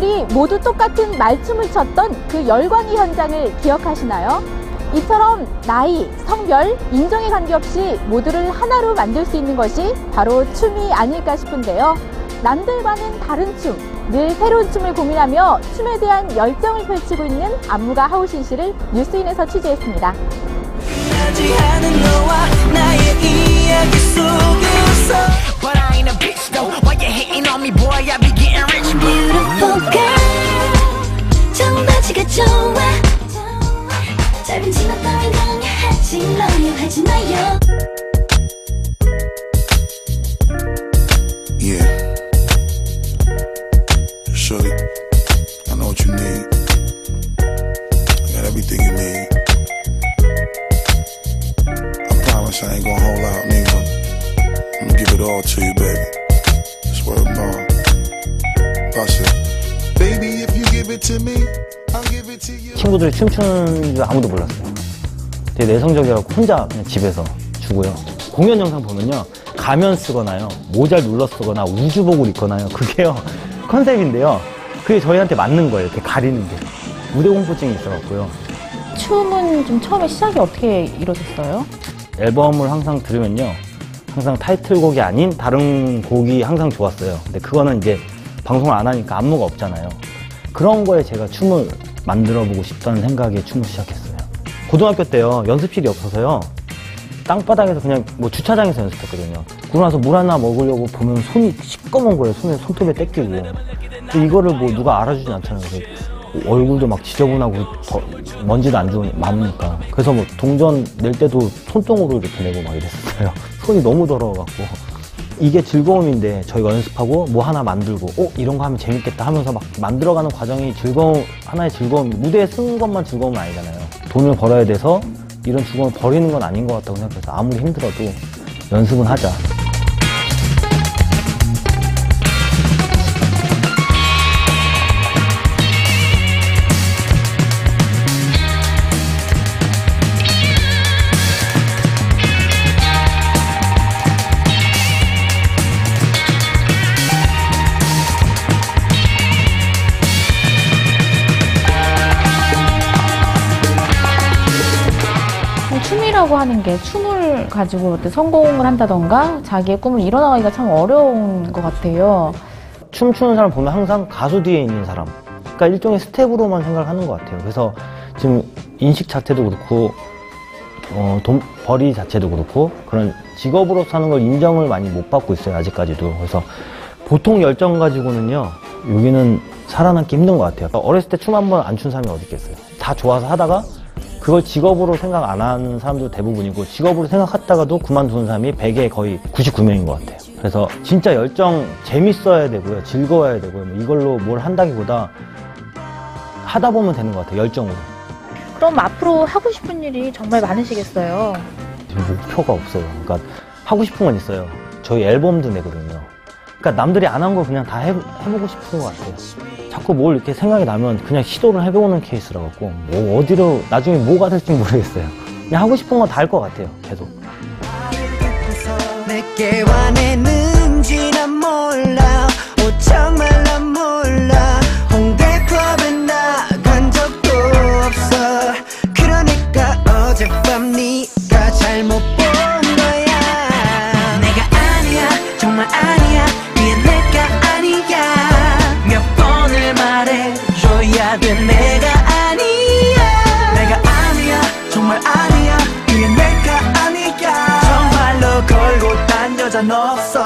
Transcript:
멤버들이 모두 똑같은 말춤을 췄던 그 열광의 현장을 기억하시나요? 이처럼 나이, 성별, 인종에 관계없이 모두를 하나로 만들 수 있는 것이 바로 춤이 아닐까 싶은데요. 남들과는 다른 춤, 늘 새로운 춤을 고민하며 춤에 대한 열정을 펼치고 있는 안무가 하우신 씨를 뉴스인에서 취재했습니다. 좋아 짧은 치마 따윈 강요하지 마요 하지 마요 Yeah. Shorty, I know what you need. I got everything you need. I promise I ain't gonna hold out neither. I'm gonna give it all to you, baby. Swear to God. Bust it. Baby, if you give it to me, 친구들이 춤추는 줄 아무도 몰랐어요. 되게 내성적이라고 혼자 그냥 집에서 주고요. 공연 영상 보면요. 가면 쓰거나요. 모자를 눌러 쓰거나 우주복을 입거나요. 그게요. 컨셉인데요. 그게 저희한테 맞는 거예요. 이렇게 가리는 게. 무대 공포증이 있어갖고요. 춤은 좀 처음에 시작이 어떻게 이루어졌어요? 앨범을 항상 들으면요. 항상 타이틀곡이 아닌 다른 곡이 항상 좋았어요. 근데 그거는 이제 방송을 안 하니까 안무가 없잖아요. 그런 거에 제가 춤을 만들어 보고 싶다는 생각에 춤을 시작했어요. 고등학교 때요. 연습실이 없어서요. 땅바닥에서 그냥 뭐 주차장에서 연습했거든요. 그러고 나서 물 하나 먹으려고 보면 손이 시꺼먼 거예요. 손에 손톱에 떼끼고. 이거를 뭐 누가 알아주진 않잖아요. 얼굴도 막 지저분하고 더 먼지도 안 좋은 많으니까. 그래서 뭐 동전 낼 때도 손등으로 이렇게 내고 막 이랬어요. 손이 너무 더러워갖고. 이게 즐거움인데 저희가 연습하고 뭐 하나 만들고 어 이런 거 하면 재밌겠다 하면서 막 만들어가는 과정이 즐거움 하나의 즐거움 무대에 쓰는 것만 즐거움은 아니잖아요. 돈을 벌어야 돼서 이런 즐거움을 버리는 건 아닌 것 같다고 생각해서 아무리 힘들어도 연습은 하자 춤이라고 하는 게 춤을 가지고 성공을 한다던가 자기의 꿈을 이뤄나가기가 참 어려운 것 같아요. 춤추는 사람 보면 항상 가수 뒤에 있는 사람. 그러니까 일종의 스태프로만 생각을 하는 것 같아요. 그래서 지금 인식 자체도 그렇고, 어, 돈, 벌이 자체도 그렇고, 그런 직업으로 사는 걸 인정을 많이 못 받고 있어요, 아직까지도. 그래서 보통 열정 가지고는요, 여기는 살아남기 힘든 것 같아요. 어렸을 때 춤 한 번 안 춘 사람이 어디 있겠어요. 다 좋아서 하다가 그걸 직업으로 생각 안 하는 사람도 대부분이고 직업으로 생각했다가도 그만두는 사람이 100에 거의 99명인 것 같아요. 그래서 진짜 열정 재밌어야 되고요. 즐거워야 되고요. 뭐 이걸로 뭘 한다기보다 하다 보면 되는 것 같아요. 열정으로. 그럼 앞으로 하고 싶은 일이 정말 많으시겠어요. 지금 목표가 없어요. 그러니까 하고 싶은 건 있어요. 저희 앨범도 내거든요. 그러니까 남들이 안 한 거 그냥 다 해, 해보고 싶은 것 같아요. 자꾸 뭘 이렇게 생각이 나면 그냥 시도를 해보는 케이스라 갖고 뭐 어디로 나중에 뭐가 될지 모르겠어요. 그냥 하고 싶은 건 다 할 것 같아요. 계속. 정말 아니야. 그게 내가 아니야. 정말로 걸고 딴 여자는 없어